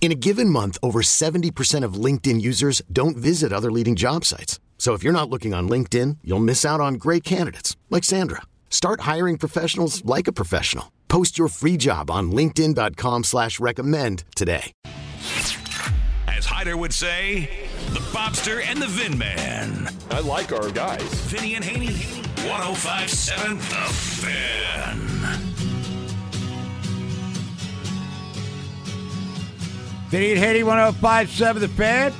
In a given month, over 70% of LinkedIn users don't visit other leading job sites. So if you're not looking on LinkedIn, you'll miss out on great candidates like Sandra. Start hiring professionals like a professional. Post your free job on LinkedIn.com slash recommend today. As Hyder would say, the Bobster and the Vin Man. I like our guys. Vinny and Haney, 1057 The Fan. Vinny and Haney 1057 The Fan.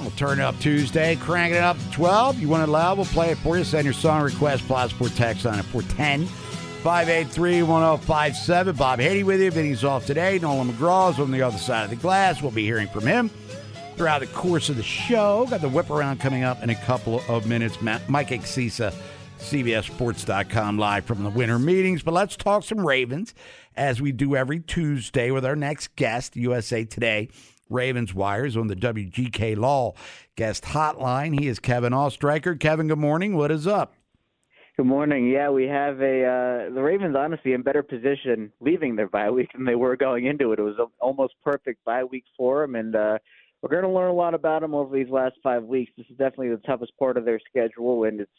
We'll turn it up Tuesday, cranking it up to 12. You want it loud, we'll play it for you. Send your song request, plus for text on it 410 583 1057. Bob Haney with you. Vinny's off today. Nolan McGraw's on the other side of the glass. We'll be hearing from him throughout the course of the show. Got the whip around coming up in a couple of minutes. Mike Axisa, CBSSports.com, live from the winter meetings. But let's talk some Ravens as we do every Tuesday with our next guest, USA Today Ravens Wires on the WGK Law guest hotline. He is Kevin Oestreicher. Kevin, good morning. What is up? Good morning. Yeah, we have a uh, the Ravens honestly in better position leaving their bye week than they were going into it. It was almost perfect bye week for them, and uh, we're going to learn a lot about them over these last five weeks. This is definitely the toughest part of their schedule, and it's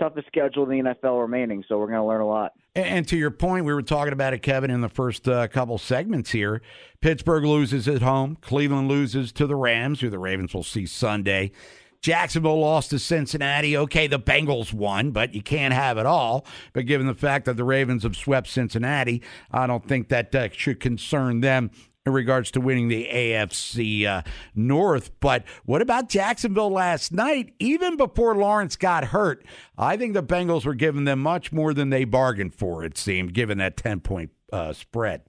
toughest schedule in the NFL remaining. So we're going to learn a lot. And to your point, we were talking about it, Kevin, in the first uh, couple segments here. Pittsburgh loses at home. Cleveland loses to the Rams, who the Ravens will see Sunday. Jacksonville lost to Cincinnati. Okay, the Bengals won, but you can't have it all. But given the fact that the Ravens have swept Cincinnati, I don't think that uh, should concern them in regards to winning the AFC uh, North. But what about Jacksonville last night? Even before Lawrence got hurt, I think the Bengals were giving them much more than they bargained for, it seemed, given that 10 point uh, spread.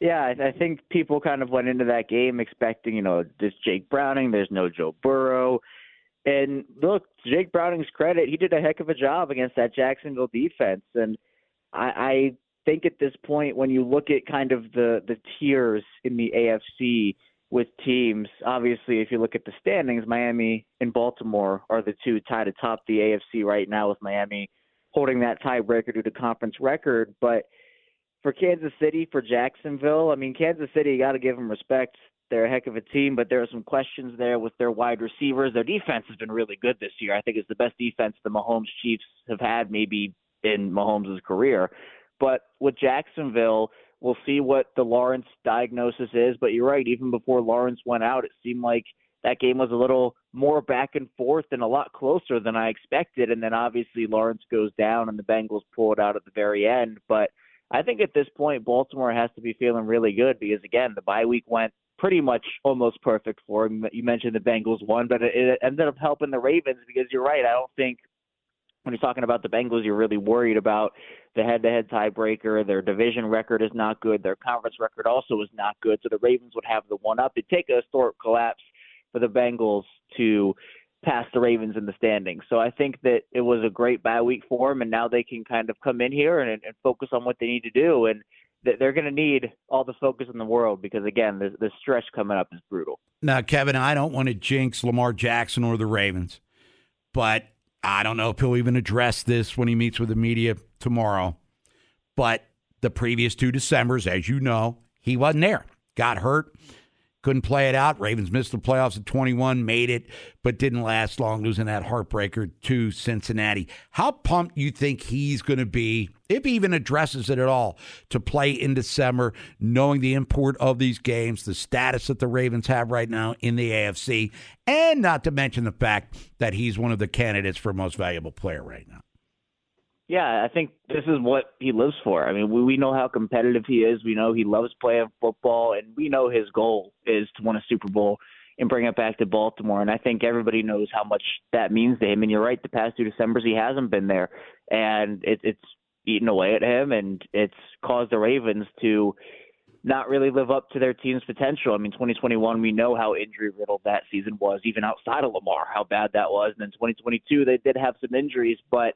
Yeah, I think people kind of went into that game expecting, you know, this Jake Browning, there's no Joe Burrow. And look, Jake Browning's credit, he did a heck of a job against that Jacksonville defense. And I, I think at this point, when you look at kind of the the tiers in the AFC with teams, obviously, if you look at the standings, Miami and Baltimore are the two tied atop the AFC right now, with Miami holding that tiebreaker due to conference record. But for Kansas City, for Jacksonville, I mean, Kansas City, you got to give them respect. They're a heck of a team, but there are some questions there with their wide receivers. Their defense has been really good this year. I think it's the best defense the Mahomes Chiefs have had maybe in Mahomes' career. But with Jacksonville, we'll see what the Lawrence diagnosis is. But you're right, even before Lawrence went out, it seemed like that game was a little more back and forth and a lot closer than I expected. And then obviously Lawrence goes down and the Bengals pull it out at the very end. But I think at this point, Baltimore has to be feeling really good because, again, the bye week went pretty much almost perfect for him. You mentioned the Bengals won, but it ended up helping the Ravens because you're right. I don't think when you're talking about the Bengals, you're really worried about the head-to-head tiebreaker. Their division record is not good. Their conference record also is not good. So the Ravens would have the one up. It'd take a historic collapse for the Bengals to pass the Ravens in the standings. So I think that it was a great bye week for them, and now they can kind of come in here and, and focus on what they need to do. And they're going to need all the focus in the world because again, the, the stretch coming up is brutal. Now, Kevin, I don't want to jinx Lamar Jackson or the Ravens, but I don't know if he'll even address this when he meets with the media tomorrow. But the previous two Decembers, as you know, he wasn't there. Got hurt, couldn't play it out. Ravens missed the playoffs at 21, made it, but didn't last long, losing that heartbreaker to Cincinnati. How pumped you think he's going to be, if he even addresses it at all, to play in December, knowing the import of these games, the status that the Ravens have right now in the AFC, and not to mention the fact that he's one of the candidates for most valuable player right now? Yeah, I think this is what he lives for. I mean, we, we know how competitive he is. We know he loves playing football, and we know his goal is to win a Super Bowl and bring it back to Baltimore. And I think everybody knows how much that means to him. And you're right, the past two Decembers he hasn't been there, and it, it's eaten away at him, and it's caused the Ravens to not really live up to their team's potential. I mean, 2021, we know how injury riddled that season was, even outside of Lamar, how bad that was. And then 2022, they did have some injuries, but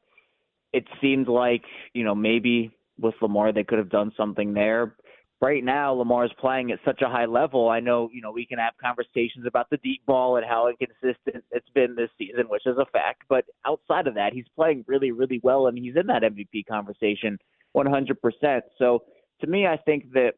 it seemed like, you know, maybe with Lamar, they could have done something there. Right now, Lamar is playing at such a high level. I know, you know, we can have conversations about the deep ball and how inconsistent it's been this season, which is a fact. But outside of that, he's playing really, really well, and he's in that MVP conversation 100%. So to me, I think that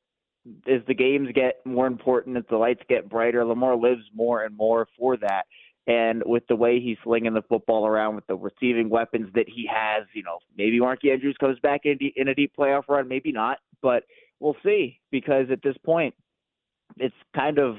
as the games get more important, as the lights get brighter, Lamar lives more and more for that. And with the way he's slinging the football around with the receiving weapons that he has, you know, maybe Mark Andrews comes back in, in a deep playoff run, maybe not, but we'll see. Because at this point, it's kind of,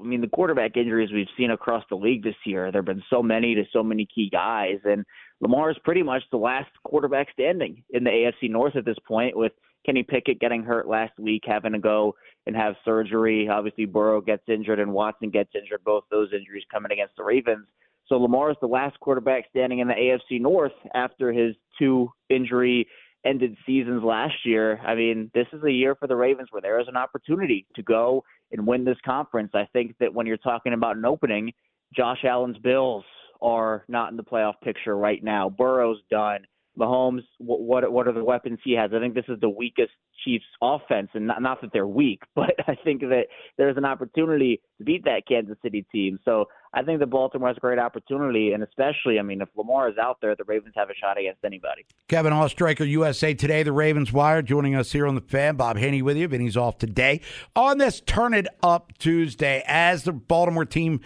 I mean, the quarterback injuries we've seen across the league this year, there have been so many to so many key guys. And Lamar is pretty much the last quarterback standing in the AFC North at this point, with Kenny Pickett getting hurt last week, having to go and have surgery. Obviously, Burrow gets injured and Watson gets injured. Both those injuries coming against the Ravens. So Lamar is the last quarterback standing in the AFC North after his two injury ended seasons last year. I mean, this is a year for the Ravens where there is an opportunity to go and win this conference. I think that when you're talking about an opening, Josh Allen's Bills are not in the playoff picture right now. Burrow's done. Mahomes, what what are the weapons he has? I think this is the weakest Chiefs offense, and not, not that they're weak, but I think that there's an opportunity to beat that Kansas City team. So I think the Baltimore has a great opportunity, and especially, I mean, if Lamar is out there, the Ravens have a shot against anybody. Kevin Oestreicher, USA Today, the Ravens Wire, joining us here on the fan. Bob Haney with you, Vinny's off today on this Turn It Up Tuesday as the Baltimore team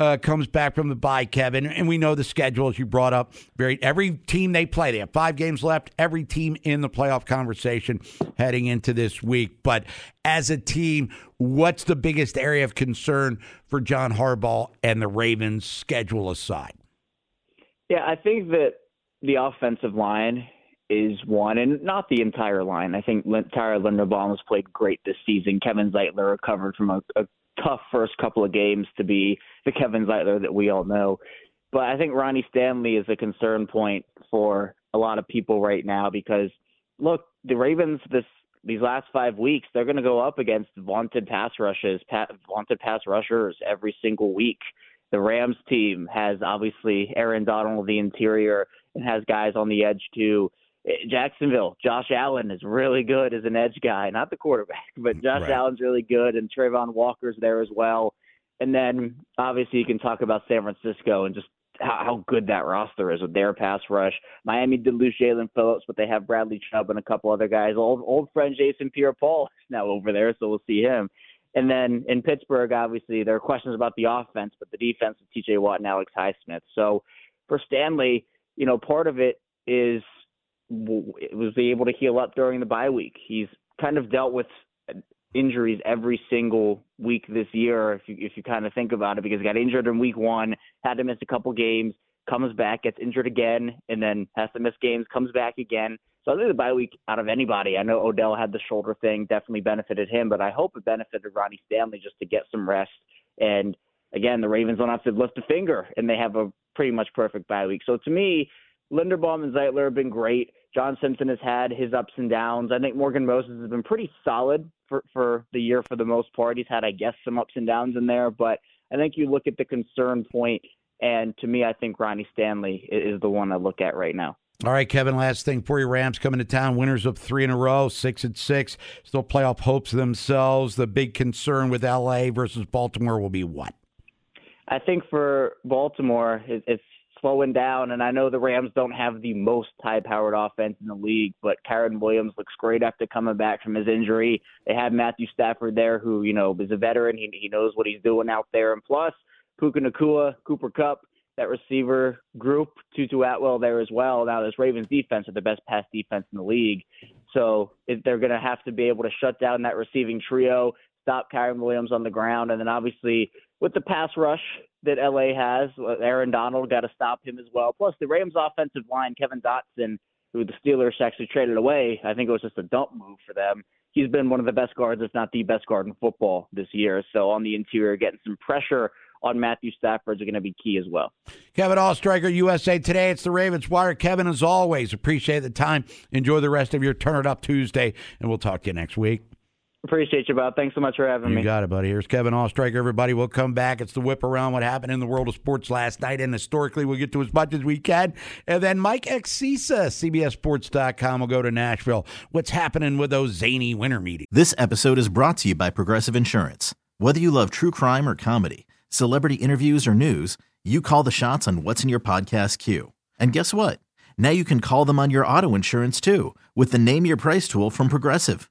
uh, comes back from the bye, Kevin, and we know the schedule as you brought up. Very every team they play, they have five games left. Every team in the playoff conversation heading into this week. But as a team, what's the biggest area of concern for John Harbaugh and the Ravens, schedule aside? Yeah, I think that the offensive line is one, and not the entire line. I think Tyler Linderbaum has played great this season. Kevin Zeitler recovered from a, a tough first couple of games to be the Kevin Zeitler that we all know. But I think Ronnie Stanley is a concern point for a lot of people right now because look, the Ravens this these last five weeks they're going to go up against vaunted pass rushes, pat, vaunted pass rushers every single week. The Rams team has obviously Aaron Donald the interior and has guys on the edge too. Eh, Jacksonville, Josh Allen is really good as an edge guy, not the quarterback, but Josh right. Allen's really good, and Travon Walker's there as well. And then obviously you can talk about San Francisco and just how, how good that roster is with their pass rush. Miami did lose Jaelan Phillips, but they have Bradley Chubb and a couple other guys. Old old friend Jason Pierre-Paul is now over there, so we'll see him. And then in Pittsburgh, obviously there are questions about the offense, but the defense with T.J. Watt and Alex Highsmith. So for Stanley, you know, part of it is was he able to heal up during the bye week. He's kind of dealt with injuries every single week this year, if you if you kind of think about it, because he got injured in week one, had to miss a couple games, comes back, gets injured again, and then has to miss games, comes back again. So I think the bye week out of anybody. I know Odell had the shoulder thing, definitely benefited him, but I hope it benefited Ronnie Stanley just to get some rest. And again, the Ravens don't have to lift a finger, and they have a pretty much perfect bye week. So to me, Linderbaum and Zeitler have been great. John Simpson has had his ups and downs. I think Morgan Moses has been pretty solid for, for the year for the most part. He's had, I guess, some ups and downs in there, but I think you look at the concern point, and to me, I think Ronnie Stanley is the one I look at right now. All right, Kevin. Last thing for you, Rams coming to town, winners of three in a row, six and six, still playoff hopes themselves. The big concern with LA versus Baltimore will be what? I think for Baltimore, it's slowing down. And I know the Rams don't have the most high powered offense in the league, but Kyren Williams looks great after coming back from his injury. They have Matthew Stafford there, who, you know, is a veteran. He, he knows what he's doing out there. And plus, Puka Nacua, Cooper Kupp, that receiver group, Tutu Atwell there as well. Now, this Ravens defense are the best pass defense in the league. So they're going to have to be able to shut down that receiving trio, stop Kyren Williams on the ground, and then obviously with the pass rush that LA has, Aaron Donald got to stop him as well. Plus the Rams offensive line, Kevin Dotson, who the Steelers actually traded away, I think it was just a dump move for them. He's been one of the best guards, if not the best guard in football this year. So on the interior, getting some pressure on Matthew Stafford is going to be key as well. Kevin Oestreicher, USA Today. It's the Ravens Wire. Kevin, as always, appreciate the time. Enjoy the rest of your Turn It Up Tuesday, and we'll talk to you next week. Appreciate you, Bob. Thanks so much for having You me. got it, buddy. Here's Kevin Oestreicher, everybody. We'll come back. It's the whip around what happened in the world of sports last night, and historically, we'll get to as much as we can. And then Mike Axisa, CBSSports.com, will go to Nashville. What's happening with those zany winter meetings? This episode is brought to you by Progressive Insurance. Whether you love true crime or comedy, celebrity interviews or news, you call the shots on what's in your podcast queue. And guess what? Now you can call them on your auto insurance too with the Name Your Price tool from Progressive.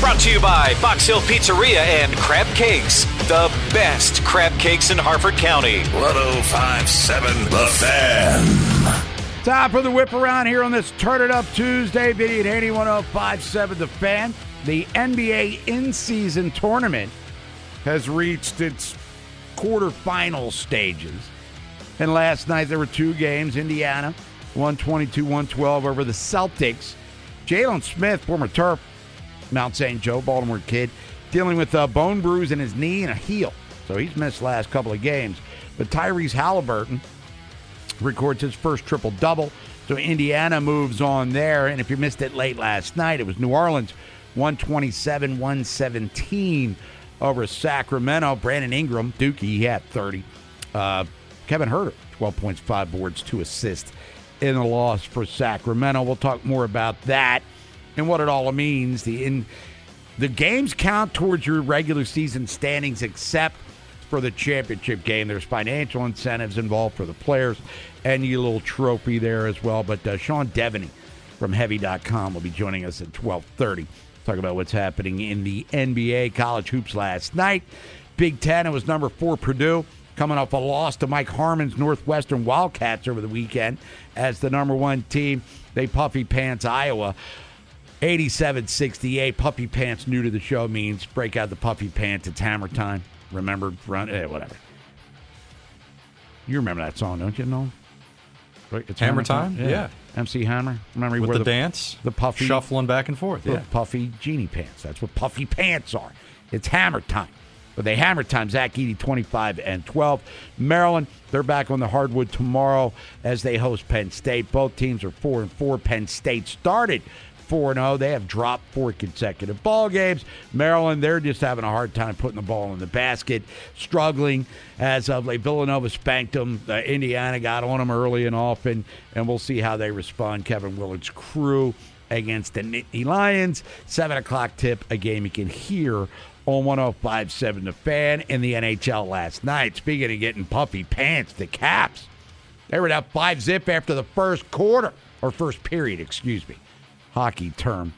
Brought to you by Box Hill Pizzeria and Crab Cakes, the best crab cakes in Harford County. 1057 The Fan. Time for the whip around here on this Turn It Up Tuesday. Video at 81057 The Fan. The NBA in season tournament has reached its quarterfinal stages. And last night there were two games. Indiana 122 112 over the Celtics. Jalen Smith, former Terp, Mount St. Joe, Baltimore kid, dealing with a bone bruise in his knee and a heel. So he's missed last couple of games. But Tyrese Halliburton records his first triple double. So Indiana moves on there. And if you missed it late last night, it was New Orleans 127 117 over Sacramento. Brandon Ingram, Dukie, he had 30. Uh, Kevin Huerter, 12 points, 5 boards, 2 assists in the loss for Sacramento. We'll talk more about that and what it all means. The in the games count towards your regular season standings except for the championship game. There's financial incentives involved for the players and your little trophy there as well. But uh, Sean Deveney from Heavy.com will be joining us at 1230. Talk about what's happening in the NBA college hoops last night. Big Ten, it was number four Purdue coming off a loss to Mike Harmon's Northwestern Wildcats over the weekend as the number one team. They puffy pants Iowa. 87 68. Puffy pants, new to the show, means break out the puffy pants. It's hammer time. Remember, run, eh, whatever. You remember that song, don't you? No? Right, It's Hammer Time? Yeah. MC Hammer. Remember he with wore the, dance, the puffy shuffling back and forth. Yeah, puffy genie pants. That's what puffy pants are. It's hammer time. But they hammer time. Zach Edey, 25 and 12. Maryland, they're back on the hardwood tomorrow as they host Penn State. Both teams are 4 and 4. Penn State started 4 0. They have dropped four consecutive ball games. Maryland, they're just having a hard time putting the ball in the basket, struggling as of late. Villanova spanked them. Uh, Indiana got on them early and often, and we'll see how they respond. Kevin Willard's crew against the Nittany Lions. 7 o'clock tip, a game you can hear on 1057 The Fan in the NHL last night. Speaking of getting puffy pants, the Caps, they were up 5 zip after the first quarter, or first period, excuse me. Hockey term.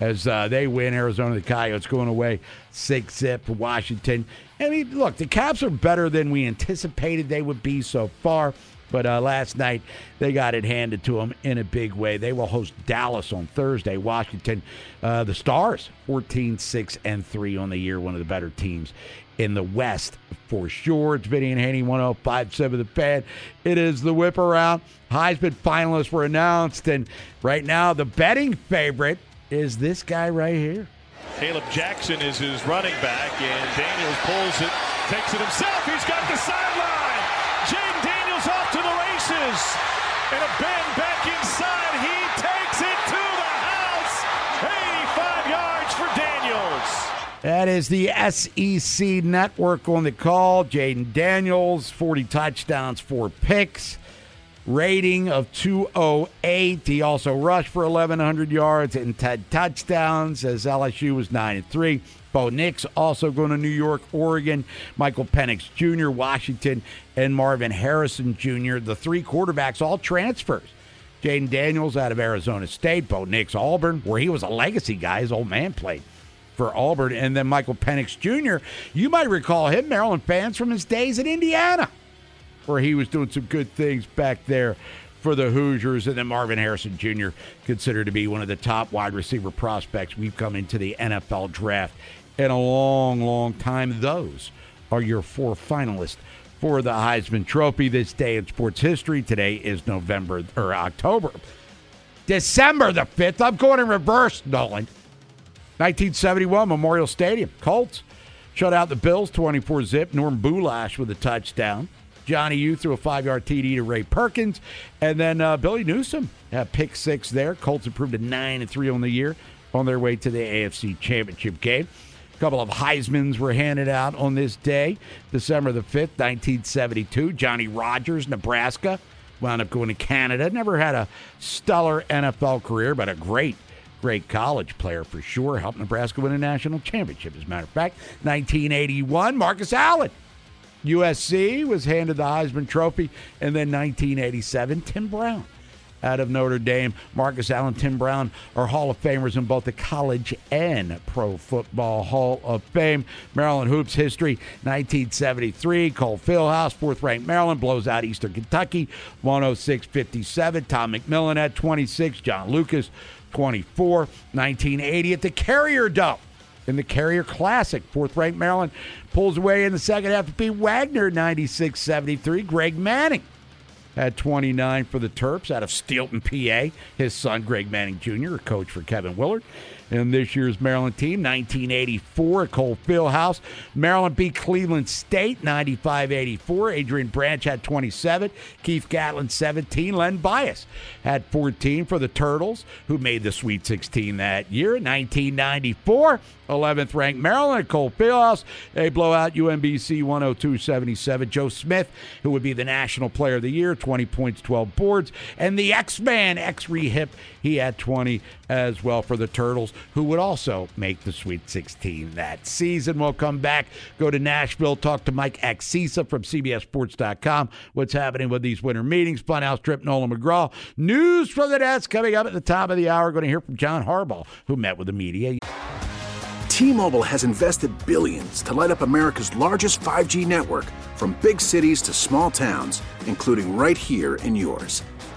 As uh, they win, Arizona, the Coyotes going away 6 zip for Washington. I mean, look, the Caps are better than we anticipated they would be so far. But uh, last night, they got it handed to them in a big way. They will host Dallas on Thursday. Washington, uh, the Stars, 14 6 and 3 on the year, one of the better teams in the West for sure. It's Vinny and Haney, 1057 The Fan. It is the whip around. Heisman finalists were announced, and right now, the betting favorite is this guy right here. Caleb Jackson is his running back, and Daniels pulls it, takes it himself. He's got the sideline. Jayden Daniels. Off to the races, and a bend That is the SEC network on the call. Jayden Daniels, 40 touchdowns, four picks, rating of 208. He also rushed for 1,100 yards and 10 touchdowns as LSU was 9 and 3. Bo Nix also going to New York, Oregon. Michael Penix Jr., Washington, and Marvin Harrison Jr., the three quarterbacks, all transfers. Jayden Daniels out of Arizona State, Bo Nix, Auburn, where he was a legacy guy. His old man played for Auburn, and then Michael Penix Jr. You might recall him, Maryland fans, from his days at Indiana, where he was doing some good things back there for the Hoosiers, and then Marvin Harrison Jr. considered to be one of the top wide receiver prospects we've come into the NFL draft in a long, long time. Those are your four finalists for the Heisman Trophy this day in sports history. Today is November or October. December the 5th. I'm going in reverse, Nolan. 1971 Memorial Stadium. Colts shut out the Bills 24 zip. Norm Bulaich with a touchdown. Johnny U threw a five yard TD to Ray Perkins. And then uh, Billy Newsome had pick six there. Colts improved to 9 and 3 on the year on their way to the AFC Championship game. A couple of Heismans were handed out on this day, December the 5th, 1972. Johnny Rodgers, Nebraska, wound up going to Canada. Never had a stellar NFL career, but a great great college player for sure. Helped Nebraska win a national championship, as a matter of fact. 1981, Marcus Allen. USC was handed the Heisman Trophy. And then 1987, Tim Brown out of Notre Dame. Marcus Allen, Tim Brown are Hall of Famers in both the college and pro football Hall of Fame. Maryland Hoops history 1973. Cole Fieldhouse, fourth ranked Maryland, blows out Eastern Kentucky 106 57. Tom McMillan at 26. John Lucas 24. 1980 at the Carrier Dome in the Carrier Classic. Fourth ranked Maryland pulls away in the second half to beat Wagner 96 73. Greg Manning had 29 for the Terps out of Steelton, PA. His son, Greg Manning Jr., a coach for Kevin Willard. And this year's Maryland team, 1984 at Cole Fieldhouse. Maryland beat Cleveland State 95 84. Adrian Branch had 27. Keith Gatlin 17. Len Bias had 14 for the Turtles, who made the Sweet 16 that year. 1994, 11th ranked Maryland at Cole Fieldhouse. They blow out UMBC 102 77. Joe Smith, who would be the National Player of the Year, 20 points, 12 boards. And the X Man, Exree Hipp, he had 20 as well for the Turtles, who would also make the Sweet 16 that season. We'll come back, go to Nashville, talk to Mike Axisa from CBSSports.com. What's happening with these winter meetings? Funhouse trip, Nolan McGraw. News from the desk coming up at the top of the hour. Going to hear from John Harbaugh, who met with the media. T-Mobile has invested billions to light up America's largest 5G network from big cities to small towns, including right here in yours.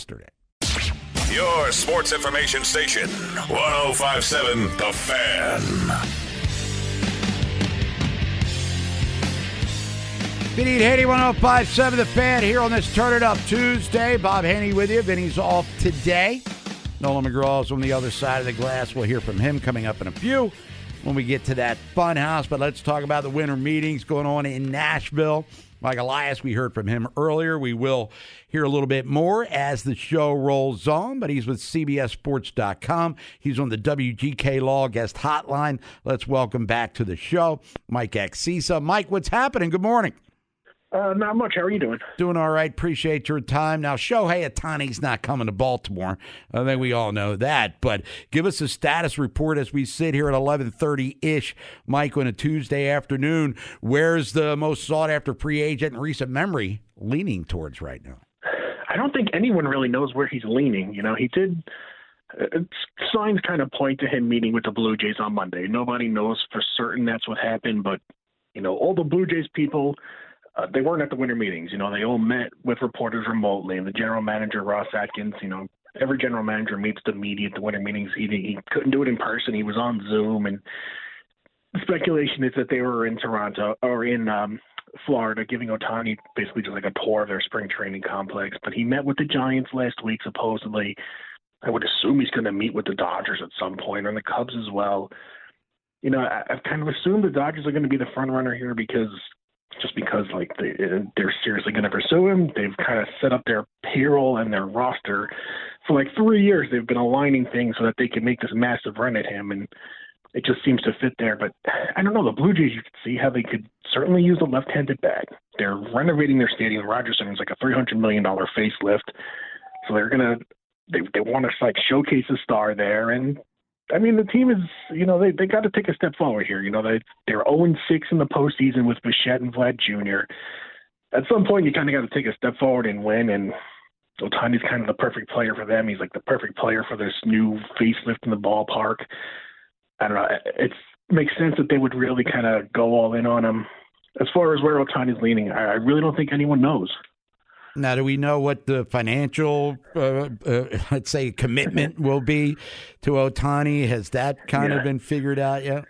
Yesterday. Your sports information station, 1057 The Fan. Vinny Haney, 1057 The Fan here on this Turn It Up Tuesday. Bob Haney with you. Vinny's off today. Nolan McGraw's on the other side of the glass. We'll hear from him coming up in a few. when we get to that fun house. But let's talk about the winter meetings going on in Nashville. Mike Elias, we heard from him earlier. We will hear a little bit more as the show rolls on, but he's with CBSSports.com. He's on the WGK Law Guest Hotline. Let's welcome back to the show Mike Axisa. Mike, what's happening? Good morning. Uh, not much. How are you doing? Doing all right. Appreciate your time. Now, Shohei Ohtani's not coming to Baltimore. I think we all know that. But give us a status report as we sit here at 11:30 ish, Mike, on a Tuesday afternoon. Where's the most sought after free agent in recent memory leaning towards right now? I don't think anyone really knows where he's leaning. You know, he did. Uh, signs kind of point to him meeting with the Blue Jays on Monday. Nobody knows for certain that's what happened, but you know, all the Blue Jays people uh, they weren't at the winter meetings. You know, they all met with reporters remotely. And the general manager, Ross Atkins, you know, every general manager meets the media at the winter meetings. He, he couldn't do it in person. He was on Zoom. And speculation is that they were in Toronto or in um, Florida giving Ohtani basically just like a tour of their spring training complex. But he met with the Giants last week, supposedly. I would assume he's going to meet with the Dodgers at some point, and the Cubs as well. You know, I, I've kind of assumed the Dodgers are going to be the front runner here because just because like they uh, they're seriously going to pursue him. They've kind of set up their payroll and their roster for like three years. They've been aligning things so that they can make this massive run at him, and it just seems to fit there. But I don't know. The Blue Jays, you could see how they could certainly use a left-handed bat. They're renovating their stadium. Rogers Center is like a three hundred million dollar facelift, so they're gonna they they want to like showcase a star there, and I mean, the team is, you know, they they got to take a step forward here. You know, they they're 0 6 in the postseason with Bichette and Vlad Jr. At some point, you kind of got to take a step forward and win. And Ohtani's kind of the perfect player for them. He's like the perfect player for this new facelift in the ballpark. I don't know. It makes sense that they would really kind of go all in on him. As far as where Ohtani's leaning, I, I really don't think anyone knows. Now, do we know what the financial, uh, uh, let's say, commitment will be to Ohtani? Has that kind yeah. of been figured out yet?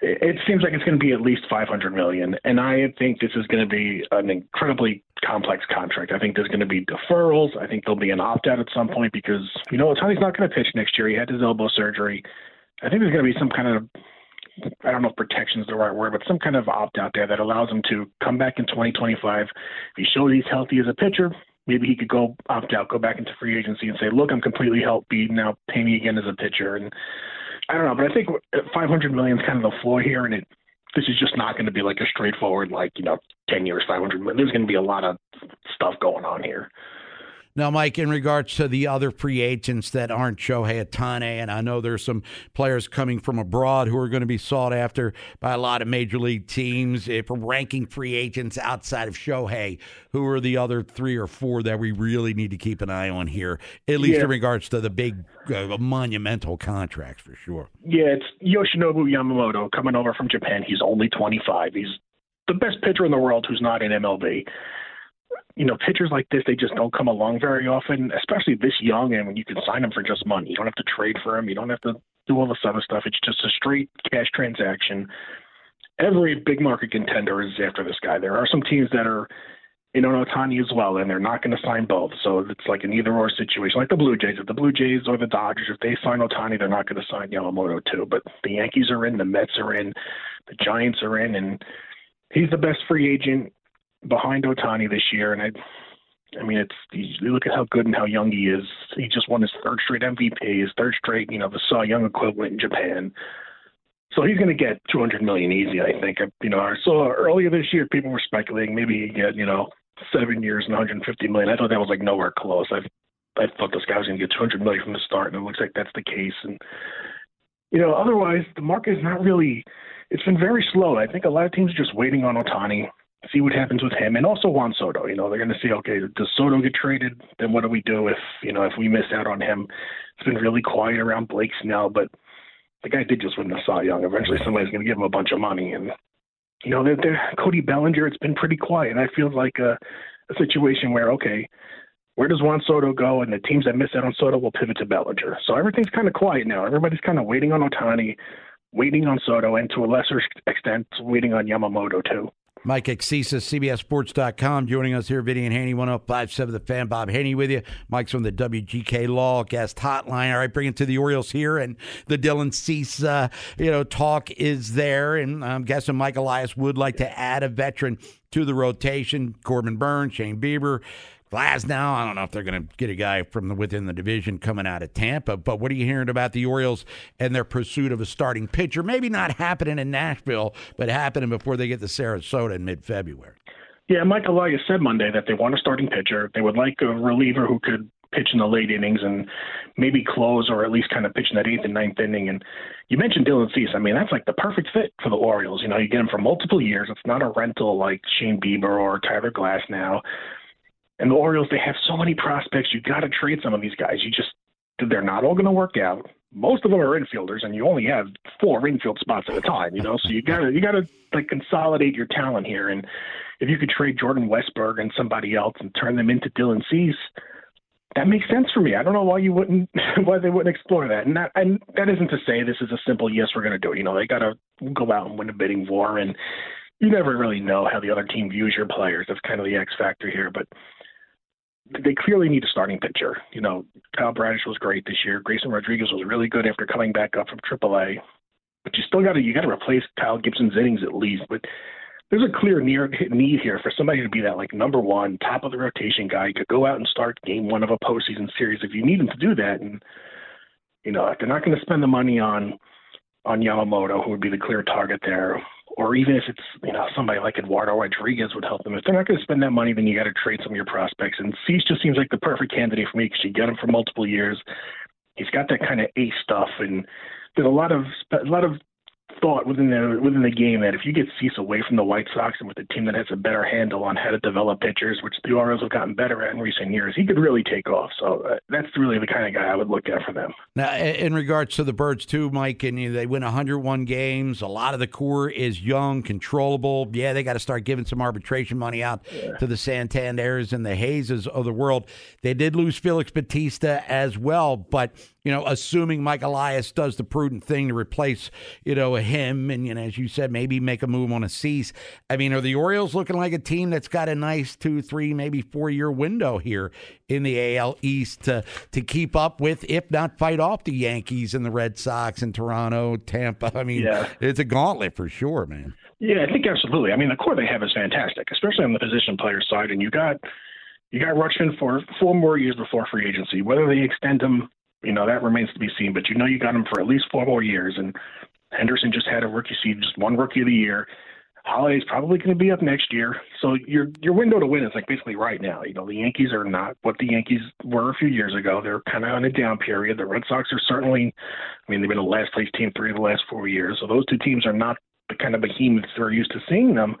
It seems like it's going to be at least 500 million, and I think this is going to be an incredibly complex contract. I think there's going to be deferrals. I think there'll be an opt-out at some point because you know Ohtani's not going to pitch next year. He had his elbow surgery. I think there's going to be some kind of I don't know if protection is the right word, but some kind of opt out there that allows him to come back in 2025. If he shows he's healthy as a pitcher, maybe he could go opt out, go back into free agency and say, look, I'm completely healthy. Now pay me again as a pitcher. And I don't know, but I think 500 million is kind of the floor here. And it, this is just not going to be like a straightforward, like, you know, 10 years, 500 million. There's going to be a lot of stuff going on here. Now, Mike, in regards to the other free agents that aren't Shohei Ohtani, and I know there's some players coming from abroad who are going to be sought after by a lot of major league teams. If we're ranking free agents outside of Shohei, who are the other three or four that we really need to keep an eye on here, at least yeah. in regards to the big uh, monumental contracts for sure? Yeah, it's Yoshinobu Yamamoto coming over from Japan. He's only 25. He's the best pitcher in the world who's not in MLB you know, pitchers like this, they just don't come along very often, especially this young. And when you can sign them for just money, you don't have to trade for them. You don't have to do all this other stuff. It's just a straight cash transaction. Every big market contender is after this guy. There are some teams that are in on Ohtani as well, and they're not going to sign both. So it's like an either or situation, like the Blue Jays. If the Blue Jays or the Dodgers, if they sign Ohtani, they're not going to sign Yamamoto too. But the Yankees are in, the Mets are in, the Giants are in, and he's the best free agent behind Ohtani this year, and I, I mean, it's you look at how good and how young he is. He just won his third straight MVP, his third straight, you know, the Cy Young equivalent in Japan. So he's going to get 200 million easy, I think. You know, I saw earlier this year people were speculating maybe he'd get, you know, seven years and 150 million. I thought that was like nowhere close. I I thought this guy was going to get 200 million from the start, and it looks like that's the case. And you know, otherwise the market is not really. It's been very slow. I think a lot of teams are just waiting on Ohtani see what happens with him, and also Juan Soto. You know, they're going to see, okay, does Soto get traded? Then what do we do if you know if we miss out on him? It's been really quiet around Blake Snell, but the guy did just win the Cy Young. Eventually, somebody's going to give him a bunch of money, and you know, they're, they're, Cody Bellinger. It's been pretty quiet. I feel like a, a situation where okay. Where does Juan Soto go? And the teams that miss out on Soto will pivot to Bellinger. So everything's kind of quiet now. Everybody's kind of waiting on Ohtani, waiting on Soto, and to a lesser extent, waiting on Yamamoto too. Mike Axisa, CBSSports.com, joining us here, Vinny and Haney, 1057 The Fan. Bob Haney with you. Mike's from the WGK Law Guest Hotline. All right, bring it to the Orioles here, and the Dylan Cease, uh, you know, talk is there, and I'm guessing Mike Elias would like to add a veteran to the rotation. Corbin Burnes, Shane Bieber. Glasnow. I don't know if they're going to get a guy from the, within the division coming out of Tampa, but what are you hearing about the Orioles and their pursuit of a starting pitcher? Maybe not happening in Nashville, but happening before they get to Sarasota in mid February. Yeah, Mike Elias said Monday that they want a starting pitcher. They would like a reliever who could pitch in the late innings and maybe close or at least kind of pitch in that eighth and ninth inning. And you mentioned Dylan Cease. I mean, that's like the perfect fit for the Orioles. You know, you get him for multiple years. It's not a rental like Shane Bieber or Tyler Glasnow. And the Orioles, they have so many prospects. You got to trade some of these guys. You just they're not all going to work out. Most of them are infielders, and you only have four infield spots at a time. You know, so you got to you got to like consolidate your talent here. And if you could trade Jordan Westburg and somebody else and turn them into Dylan Cease, that makes sense for me. I don't know why you wouldn't why they wouldn't explore that. And that and that isn't to say this is a simple yes we're going to do it. You know, they got to go out and win a bidding war, and you never really know how the other team views your players. That's kind of the X factor here, but they clearly need a starting pitcher. You know, Kyle Bradish was great this year. Grayson Rodriguez was really good after coming back up from AAA. But you still got to you got to replace Kyle Gibson's innings at least. But there's a clear near, need here for somebody to be that like number one top of the rotation guy. Could go out and start game one of a postseason series if you need him to do that. And you know, if they're not going to spend the money on on Yamamoto, who would be the clear target there, or even if it's you know somebody like Eduardo Rodriguez would help them. If they're not going to spend that money, then you got to trade some of your prospects. And Cease just seems like the perfect candidate for me because you get him for multiple years. He's got that kind of ace stuff, and there's a lot of a lot of thought within the within the game that if you get Cease away from the White Sox and with a team that has a better handle on how to develop pitchers, which the Orioles have gotten better at in recent years, he could really take off. So uh, that's really the kind of guy I would look at for them. Now, in regards to the Birds too, Mike, and you know, they win 101 games. A lot of the core is young, controllable. Yeah, they got to start giving some arbitration money out yeah. to the Santanders and the Hazes of the world. They did lose Felix Bautista as well, but you know, assuming Mike Elias does the prudent thing to replace, you know, him and, you know, as you said, maybe make a move on a Cease. I mean, are the Orioles looking like a team that's got a nice two, three, maybe four year window here in the AL East to, to keep up with, if not fight off the Yankees and the Red Sox and Toronto, Tampa? I mean, yeah. it's a gauntlet for sure, man. Yeah, I think absolutely. I mean, the core they have is fantastic, especially on the position player side. And you got you got Rutschman for four more years before free agency. Whether they extend him you know, that remains to be seen. But you know, you got him for at least four more years. And Henderson just had a rookie season, just won rookie of the year. Holliday's probably going to be up next year. So your your window to win is like basically right now. You know, the Yankees are not what the Yankees were a few years ago. They're kind of on a down period. The Red Sox are certainly, I mean, they've been a last place team three of the last four years. So those two teams are not the kind of behemoths we're used to seeing them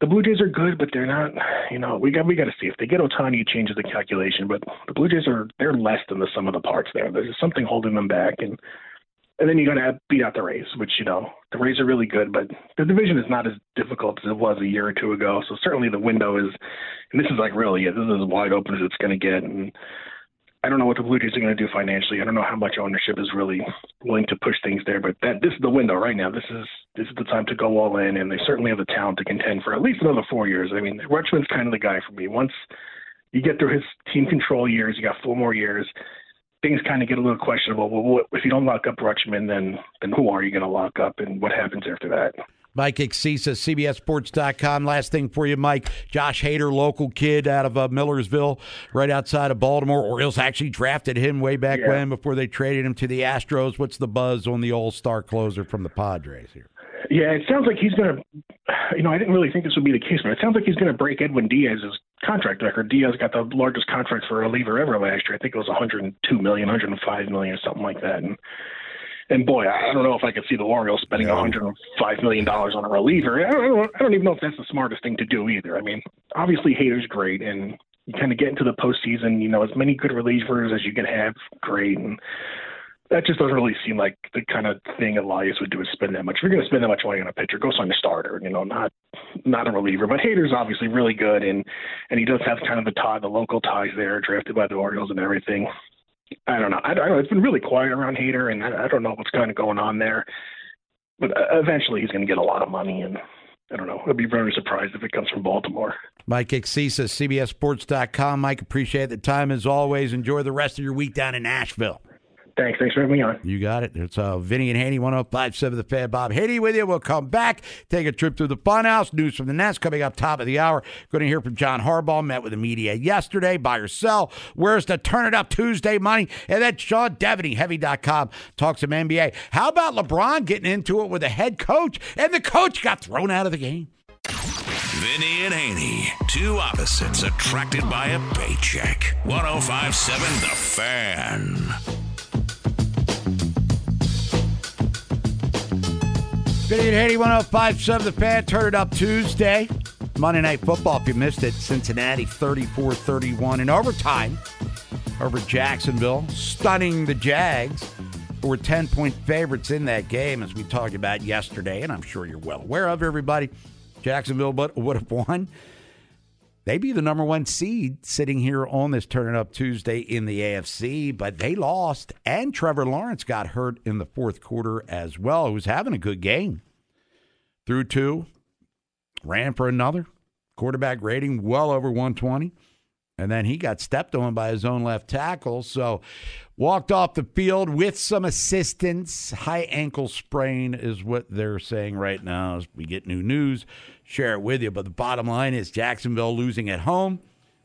the Blue Jays are good, but they're not. You know, we got we got to see if they get Ohtani, it changes the calculation. But the Blue Jays are they're less than the sum of the parts. There, there's something holding them back, and and then you got to beat out the Rays, which you know the Rays are really good, but the division is not as difficult as it was a year or two ago. So certainly the window is, and this is like really yeah, this is as wide open as it's going to get, and I don't know what the Blue Jays are going to do financially. I don't know how much ownership is really willing to push things there, but that this is the window right now. This is this is the time to go all in, and they certainly have the talent to contend for at least another four years. I mean, Rutschman's kind of the guy for me. Once you get through his team control years, you got four more years. Things kind of get a little questionable. Well, if you don't lock up Rutschman, then then who are you going to lock up, and what happens after that? Mike Axisa, CBSSports.com. Last thing for you, Mike. Josh Hader, local kid out of uh, Millersville, right outside of Baltimore. Orioles actually drafted him way back yeah. when before they traded him to the Astros. What's the buzz on the All Star closer from the Padres here? Yeah, it sounds like he's going to. You know, I didn't really think this would be the case, but it sounds like he's going to break Edwin Diaz's contract record. Diaz got the largest contract for a reliever ever last year. I think it was 102 million, 105 million, or something like that. And and boy, I don't know if I could see the Orioles spending 105 million dollars on a reliever. I don't, I don't even know if that's the smartest thing to do either. I mean, obviously Hader's great, and you kind of get into the postseason. You know, as many good relievers as you can have, great, and that just doesn't really seem like the kind of thing Elias would do is spend that much. If you're going to spend that much money on a pitcher, go sign a starter. You know, not not a reliever. But Hader's obviously really good, and and he does have kind of the tie, the local ties there, drafted by the Orioles and everything. I don't know. I, don't know. It's been really quiet around Hader, and I, I don't know what's kind of going on there. But uh, eventually, he's going to get a lot of money, and I don't know. I'd be very surprised if it comes from Baltimore. Mike Axisa, CBSSports.com. Mike, appreciate the time as always. Enjoy the rest of your week down in Nashville. Thanks. Thanks for having me on. You got it. It's uh, Vinny and Haney, 1057 The Fan. Bob Haney with you. We'll come back, take a trip through the funhouse. News from the Nets coming up top of the hour. Going to hear from John Harbaugh. Met with the media yesterday. Buy or sell. Where's the Turn It Up Tuesday money? And then Sean Deveney, Heavy.com, talks some NBA. How about LeBron getting into it with a head coach, and the coach got thrown out of the game? Vinny and Haney, two opposites attracted by a paycheck. 1057 The Fan. Vinny and Haney, 1057 The Fan. Turn it up Tuesday. Monday Night Football, if you missed it, Cincinnati 34 31 in overtime over Jacksonville, stunning the Jags, who were 10 point favorites in that game, as we talked about yesterday, and I'm sure you're well aware of everybody. Jacksonville but would have won. They'd be the number one seed sitting here on this Turn Up Tuesday in the AFC, but they lost, and Trevor Lawrence got hurt in the fourth quarter as well. He was having a good game. Threw two, ran for another. Quarterback rating well over 120. And then he got stepped on by his own left tackle. So walked off the field with some assistance. High ankle sprain is what they're saying right now as we get new news. Share it with you. But the bottom line is Jacksonville losing at home.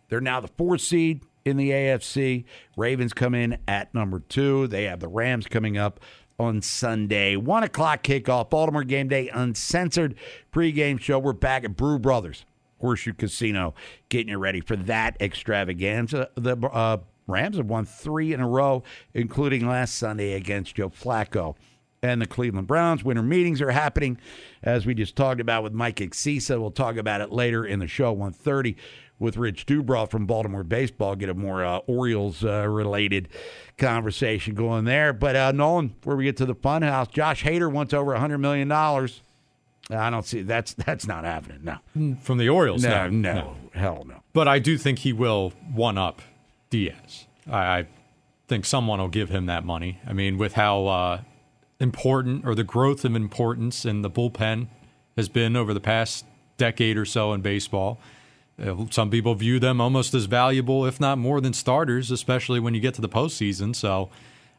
They're now the fourth seed in the AFC. Ravens come in at number two. They have the Rams coming up on Sunday. One o'clock kickoff. Baltimore game day uncensored pregame show. We're back at Brew Brothers Horseshoe Casino, getting you ready for that extravaganza. The uh, Rams have won three in a row, including last Sunday against Joe Flacco and the Cleveland Browns. Winter meetings are happening, as we just talked about with Mike Axisa. We'll talk about it later in the show, 1.30, with Rich Dubroff from Baltimore Baseball. Get a more uh, Orioles-related uh, conversation going there. But uh, Nolan, before we get to the fun house, Josh Hader wants over $100 million I don't see that's that's not happening. No, from the Orioles. No, no, no, hell no. But I do think he will one up Diaz. I, I think someone will give him that money. I mean, with how uh, important or the growth of importance in the bullpen has been over the past decade or so in baseball. Uh, some people view them almost as valuable, if not more than starters, especially when you get to the postseason. So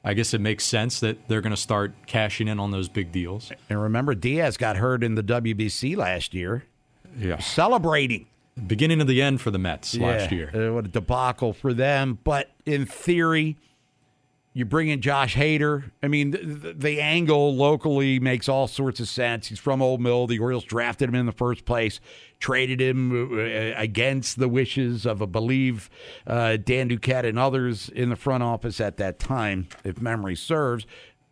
I guess it makes sense that they're going to start cashing in on those big deals. And remember, Diaz got hurt in the WBC last year. Yeah. Celebrating. Beginning of the end for the Mets yeah. last year. Uh, what a debacle for them. But in theory, you bring in Josh Hader. I mean, the, the, angle locally makes all sorts of sense. He's from Old Mill. The Orioles drafted him in the first place, traded him uh, against the wishes of, I believe, uh, Dan Duquette and others in the front office at that time, if memory serves.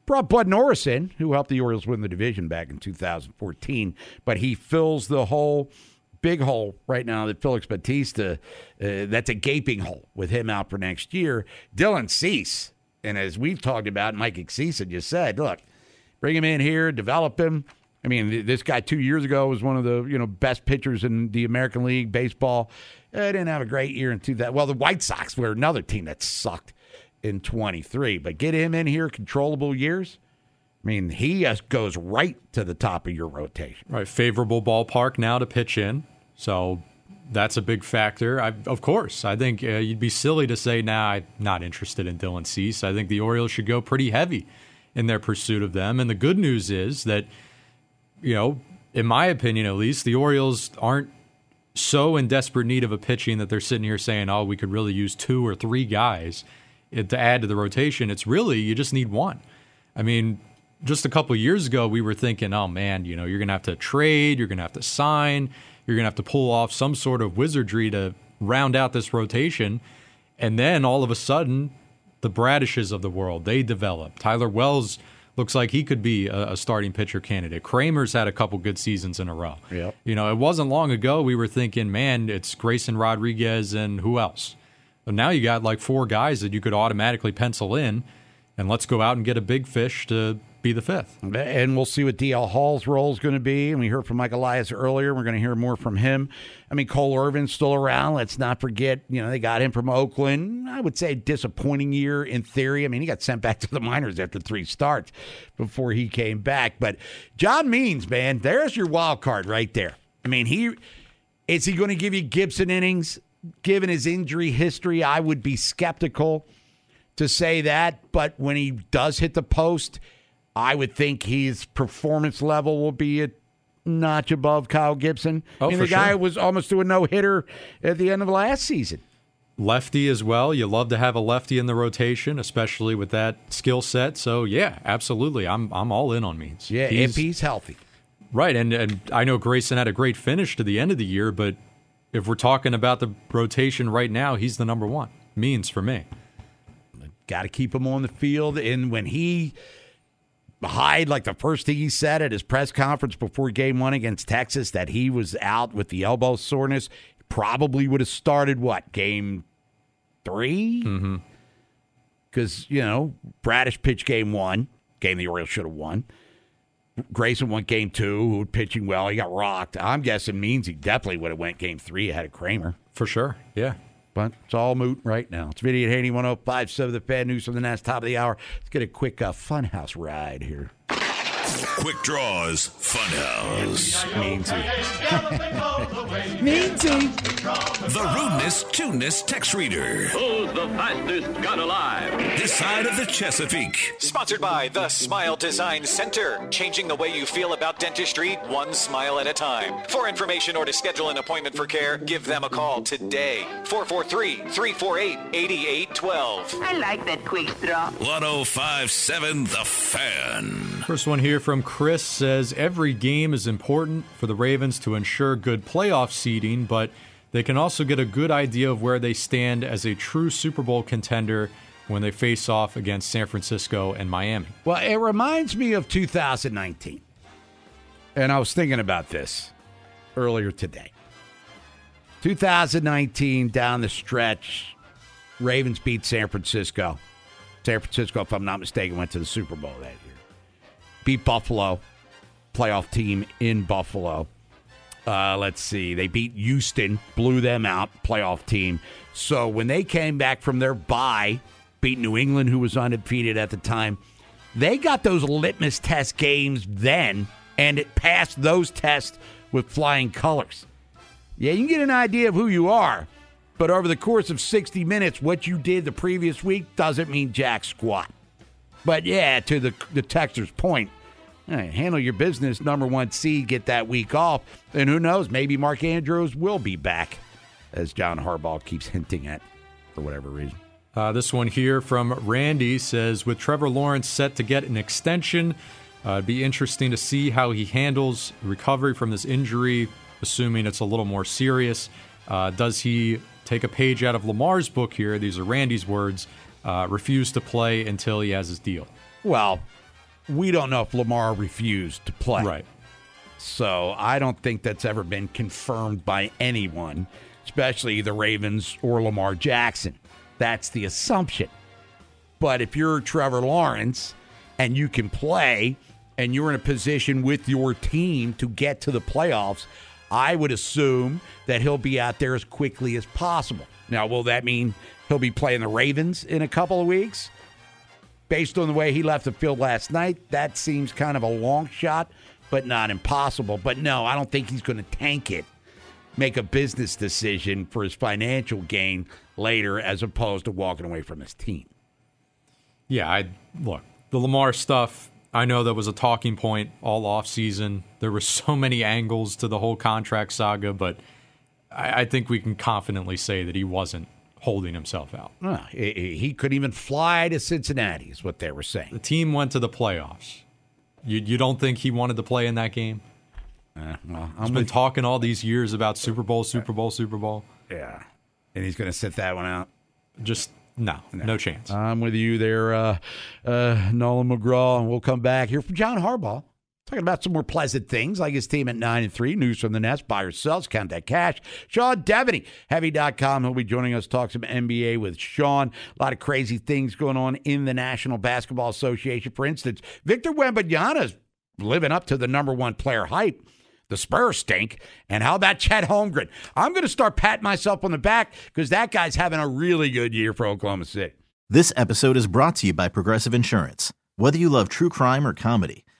Brought Bud Norris in, who helped the Orioles win the division back in 2014, but he fills the hole big hole right now that Felix Bautista, uh, that's a gaping hole with him out for next year. Dylan Cease and as we've talked about, Mike Axisa just said, look, bring him in here, develop him. I mean, this guy two years ago was one of the you know best pitchers in the American League baseball. Uh, I didn't have a great year in 2000. Well, the White Sox were another team that sucked in 23. But get him in here, controllable years. I mean, he just goes right to the top of your rotation. Right, favorable ballpark now to pitch in. So that's a big factor. I, of course, I think uh, you'd be silly to say, "Nah, I'm not interested in Dylan Cease." I think the Orioles should go pretty heavy in their pursuit of them. And the good news is that, you know, in my opinion at least, the Orioles aren't so in desperate need of a pitching that they're sitting here saying, "Oh, we could really use two or three guys to add to the rotation." It's really you just need one. I mean, just a couple years ago, we were thinking, "Oh man, you know, you're gonna have to trade, you're gonna have to sign." You're going to have to pull off some sort of wizardry to round out this rotation. And then all of a sudden, the Bradishes of the world, they develop. Tyler Wells looks like he could be a, a, starting pitcher candidate. Kremer's had a couple good seasons in a row. Yep. You know, it wasn't long ago we were thinking, man, it's Grayson Rodriguez and who else? But now you got like four guys that you could automatically pencil in, and let's go out and get a big fish to be the fifth. And we'll see what DL Hall's role is going to be. And we heard from Mike Elias earlier. We're going to hear more from him. I mean, Cole Irvin's still around. Let's not forget, you know, they got him from Oakland. I would say disappointing year in theory. I mean, he got sent back to the minors after three starts before he came back. But John Means, man, there's your wild card right there. I mean, he is he going to give you Gibson innings? Given his injury history, I would be skeptical to say that. But when he does hit the post, I would think his performance level will be a notch above Kyle Gibson. Oh, I mean, the guy sure. was almost to a no hitter at the end of last season. Lefty as well. You love to have a lefty in the rotation, especially with that skill set. So yeah, absolutely. I'm I'm all in on Means. Yeah, if he's healthy. Right, and and I know Grayson had a great finish to the end of the year, but if we're talking about the rotation right now, he's the number one. Means for me. Got to keep him on the field. And when he hide, like the first thing he said at his press conference before game one against Texas, that he was out with the elbow soreness, probably would have started what, game 3 Mm-hmm. Because, you know, Bradish pitched game one, game the Orioles should have won. Grayson won game two, who pitching well. He got rocked. I'm guessing means he definitely would have went game three ahead of Kremer. For sure, yeah. But it's all moot right now. It's Vinny at Haney 1057, the Fan News from the Nest, top of the hour. Let's get a quick uh, funhouse ride here. Quick Draws Funhouse. Meansy. The rudeness, tuneness text reader. Who's the fastest gun alive? This side of the Chesapeake. Sponsored by the Smile Design Center, changing the way you feel about dentistry one smile at a time. For information or to schedule an appointment for care, give them a call today. 443-348-8812. I like that quick draw. 1057 The Fan. First one here from Chris says every game is important for the Ravens to ensure good playoff seeding, but they can also get a good idea of where they stand as a true Super Bowl contender when they face off against San Francisco and Miami. Well, it reminds me of 2019. And I was thinking about this earlier today. 2019 down the stretch, Ravens beat San Francisco. San Francisco, if I'm not mistaken, went to the Super Bowl that year. Beat Buffalo, playoff team in Buffalo. Uh, let's see. They beat Houston, blew them out, playoff team. So when they came back from their bye, beat New England, who was undefeated at the time, they got those litmus test games then, and it passed those tests with flying colors. Yeah, you can get an idea of who you are, but over the course of 60 minutes, what you did the previous week doesn't mean jack squat. But yeah, to the the texter's point, handle your business. Number one seed, get that week off, and who knows? Maybe Mark Andrews will be back, as John Harbaugh keeps hinting at, for whatever reason. Uh, this one here from Randy says, with Trevor Lawrence set to get an extension, uh, it'd be interesting to see how he handles recovery from this injury, assuming it's a little more serious. Uh, does he take a page out of Lamar's book here? These are Randy's words. Uh, refuse to play until he has his deal. Well, we don't know if Lamar refused to play. Right. So I don't think that's ever been confirmed by anyone, especially the Ravens or Lamar Jackson. That's the assumption. But if you're Trevor Lawrence and you can play and you're in a position with your team to get to the playoffs, I would assume that he'll be out there as quickly as possible. Now, will that mean he'll be playing the Ravens in a couple of weeks? Based on the way he left the field last night, that seems kind of a long shot, but not impossible. But no, I don't think he's going to tank it, make a business decision for his financial gain later as opposed to walking away from his team. Yeah, I look the Lamar stuff. I know that was a talking point all off season. There were so many angles to the whole contract saga, but I, I think we can confidently say that he wasn't holding himself out. Ah, he he couldn't even fly to Cincinnati, is what they were saying. The team went to the playoffs. You you don't think he wanted to play in that game? Uh, well, He's I'm been talking all these years about Super Bowl, Super Bowl, Super Bowl. yeah, and he's going to sit that one out. Just no, no, chance. I'm with you there, uh, uh, Nolan McGraw, and we'll come back here from John Harbaugh. Talking about some more pleasant things like his team at 9 and 3. News from the Nest, buy or sells, count that cash. Sean Deveney, heavy.com. He'll be joining us, talk some NBA with Sean. A lot of crazy things going on in the National Basketball Association. For instance, Victor Wembanyama's living up to the number one player hype. The Spurs stink. And how about Chet Holmgren? I'm going to start patting myself on the back because that guy's having a really good year for Oklahoma City. This episode is brought to you by Progressive Insurance. Whether you love true crime or comedy,